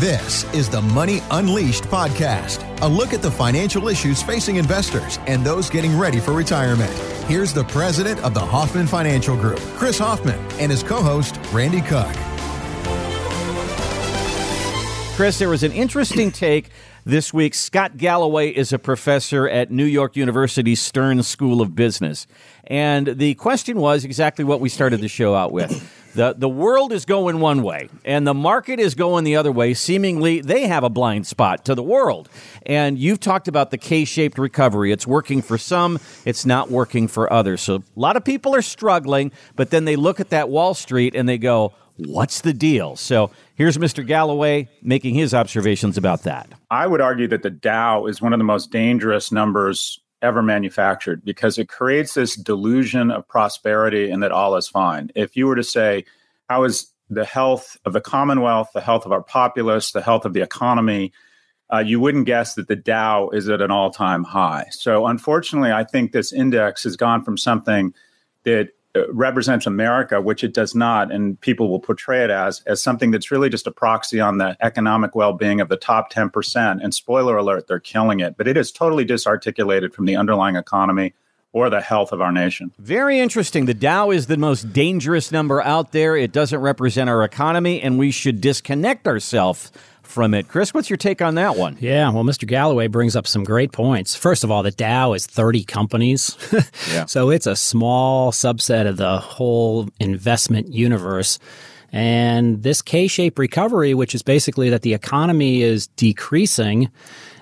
This is the Money Unleashed podcast, a look at the financial issues facing investors and those getting ready for retirement. Here's the president of the Hoffman Financial Group, Chris Hoffman, and his co host, Randy Cook. Chris, there was an interesting take this week. Scott Galloway is a professor at New York University's Stern School of Business. And the question was exactly what we started the show out with. The, the world is going one way and the market is going the other way. Seemingly, they have a blind spot to the world. And you've talked about the K shaped recovery. It's working for some, it's not working for others. So a lot of people are struggling, but then they look at that Wall Street and they go, What's the deal? So here's Mr. Galloway making his observations about that. I would argue that the Dow is one of the most dangerous numbers ever manufactured because it creates this delusion of prosperity and that all is fine. If you were to say, how is the health of the Commonwealth, the health of our populace, the health of the economy, uh, you wouldn't guess that the Dow is at an all time high. So, unfortunately, I think this index has gone from something that Uh, represents America, which it does not, and people will portray it as as something that's really just a proxy on the economic well-being of the top 10%. And spoiler alert, they're killing it, but it is totally disarticulated from the underlying economy or the health of our nation. Very interesting. The Dow is the most dangerous number out there. It doesn't represent our economy, and we should disconnect ourselves from it. Chris, what's your take on that one? Yeah, well, Mr. Galloway brings up some great points. First of all, the Dow is 30 companies. yeah. So it's a small subset of the whole investment universe. And this K shaped recovery, which is basically that the economy is decreasing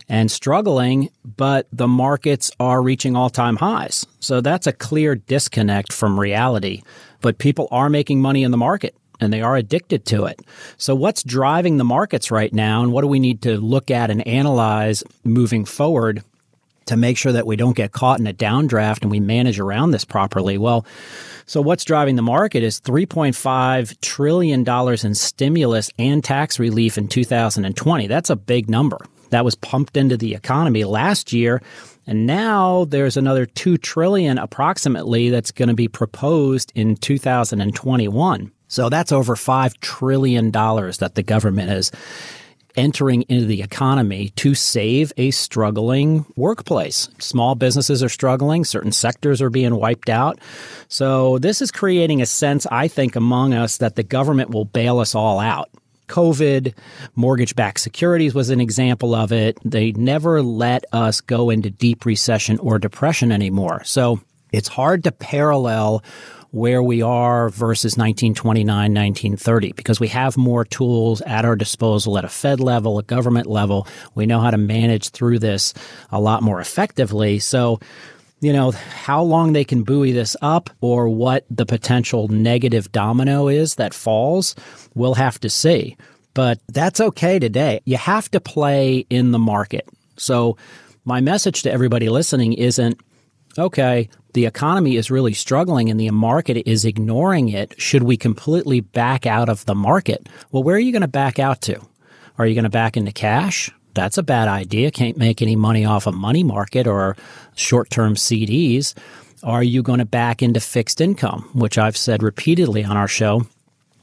and struggling, but the markets are reaching all time highs. So that's a clear disconnect from reality. But people are making money in the market and they are addicted to it. So, what's driving the markets right now, and what do we need to look at and analyze moving forward to make sure that we don't get caught in a downdraft and we manage around this properly? Well, so what's driving the market is $3.5 trillion in stimulus and tax relief in 2020. That's a big number. That was pumped into the economy last year. And now there's another 2 trillion approximately that's going to be proposed in 2021. So that's over $5 trillion that the government is entering into the economy to save a struggling workplace. Small businesses are struggling, certain sectors are being wiped out. So this is creating a sense, I think, among us that the government will bail us all out. COVID, mortgage backed securities was an example of it. They never let us go into deep recession or depression anymore. So it's hard to parallel where we are versus 1929, 1930, because we have more tools at our disposal at a Fed level, a government level. We know how to manage through this a lot more effectively. So, you know, how long they can buoy this up or what the potential negative domino is that falls, we'll have to see. But that's okay today. You have to play in the market. So, my message to everybody listening isn't, okay, the economy is really struggling and the market is ignoring it. Should we completely back out of the market? Well, where are you going to back out to? Are you going to back into cash? That's a bad idea. Can't make any money off a money market or short term CDs. Are you going to back into fixed income, which I've said repeatedly on our show?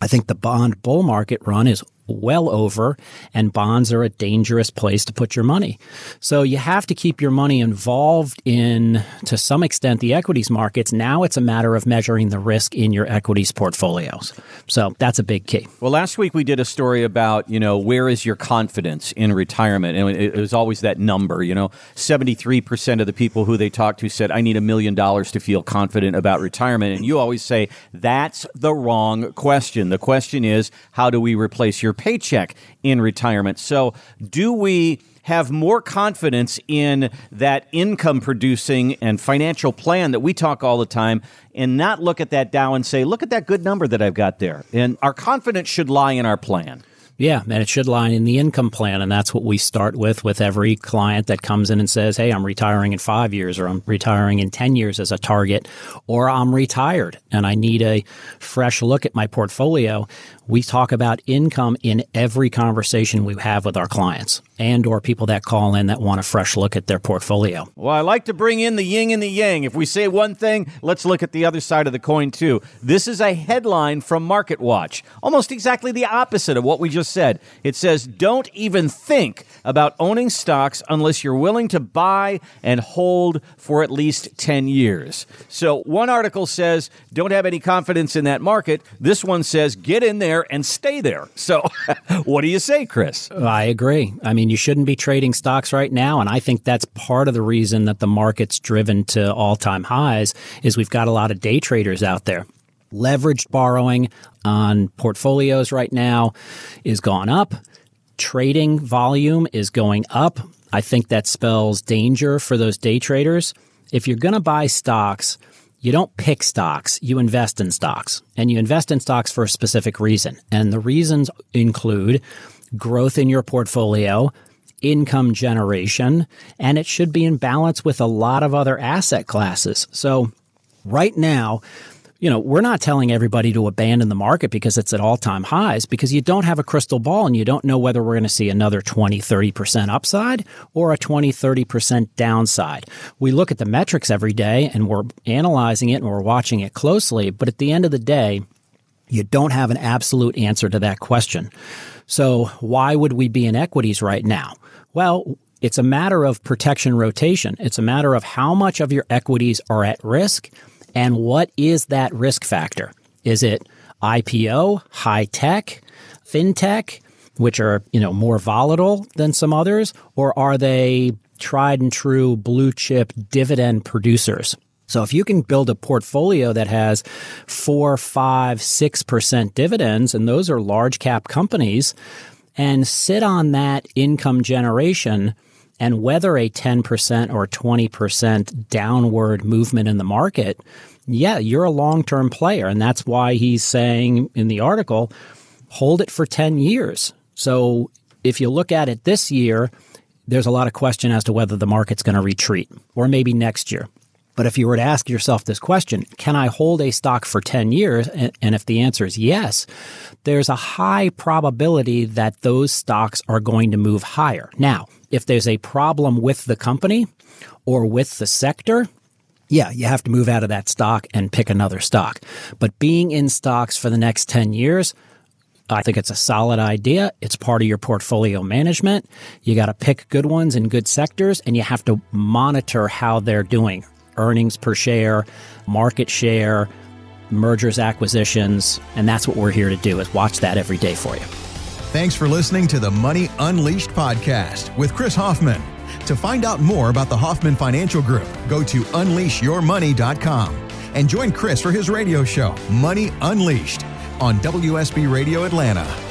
I think the bond bull market run is well over, and bonds are a dangerous place to put your money. So you have to keep your money involved in, to some extent, the equities markets. Now it's a matter of measuring the risk in your equities portfolios. So that's a big key. Well, last week we did a story about, you know, where is your confidence in retirement? And it was always that number, you know, 73% of the people who they talked to said, I need a million dollars to feel confident about retirement. And you always say, that's the wrong question. The question is, how do we replace your paycheck in retirement. So, do we have more confidence in that income producing and financial plan that we talk all the time and not look at that Dow and say, look at that good number that I've got there? And our confidence should lie in our plan. Yeah, and it should line in the income plan. And that's what we start with with every client that comes in and says, Hey, I'm retiring in five years, or I'm retiring in 10 years as a target, or I'm retired and I need a fresh look at my portfolio. We talk about income in every conversation we have with our clients. And or people that call in that want a fresh look at their portfolio. Well, I like to bring in the yin and the yang. If we say one thing, let's look at the other side of the coin too. This is a headline from Market Watch, almost exactly the opposite of what we just said. It says, "Don't even think about owning stocks unless you're willing to buy and hold for at least 10 years." So, one article says, "Don't have any confidence in that market." This one says, "Get in there and stay there." So, what do you say, Chris? I agree. I mean, you shouldn't be trading stocks right now. And I think that's part of the reason that the market's driven to all time highs is we've got a lot of day traders out there. Leveraged borrowing on portfolios right now is gone up. Trading volume is going up. I think that spells danger for those day traders. If you're going to buy stocks, you don't pick stocks, you invest in stocks. And you invest in stocks for a specific reason. And the reasons include growth in your portfolio, income generation, and it should be in balance with a lot of other asset classes. So right now, you know, we're not telling everybody to abandon the market because it's at all time highs because you don't have a crystal ball and you don't know whether we're going to see another 20, 30% upside or a 20, 30% downside. We look at the metrics every day and we're analyzing it and we're watching it closely. But at the end of the day, you don't have an absolute answer to that question. So why would we be in equities right now? Well, it's a matter of protection rotation. It's a matter of how much of your equities are at risk and what is that risk factor? Is it IPO, high tech, fintech, which are, you know, more volatile than some others, or are they tried and true blue chip dividend producers? So if you can build a portfolio that has four, five, six percent dividends, and those are large cap companies, and sit on that income generation and weather a 10% or 20% downward movement in the market, yeah, you're a long term player. And that's why he's saying in the article, hold it for 10 years. So if you look at it this year, there's a lot of question as to whether the market's going to retreat or maybe next year. But if you were to ask yourself this question, can I hold a stock for 10 years? And if the answer is yes, there's a high probability that those stocks are going to move higher. Now, if there's a problem with the company or with the sector, yeah, you have to move out of that stock and pick another stock. But being in stocks for the next 10 years, I think it's a solid idea. It's part of your portfolio management. You got to pick good ones in good sectors and you have to monitor how they're doing earnings per share, market share, mergers, acquisitions, and that's what we're here to do is watch that every day for you. Thanks for listening to the Money Unleashed podcast with Chris Hoffman. To find out more about the Hoffman Financial Group, go to unleashyourmoney.com and join Chris for his radio show, Money Unleashed, on WSB Radio Atlanta.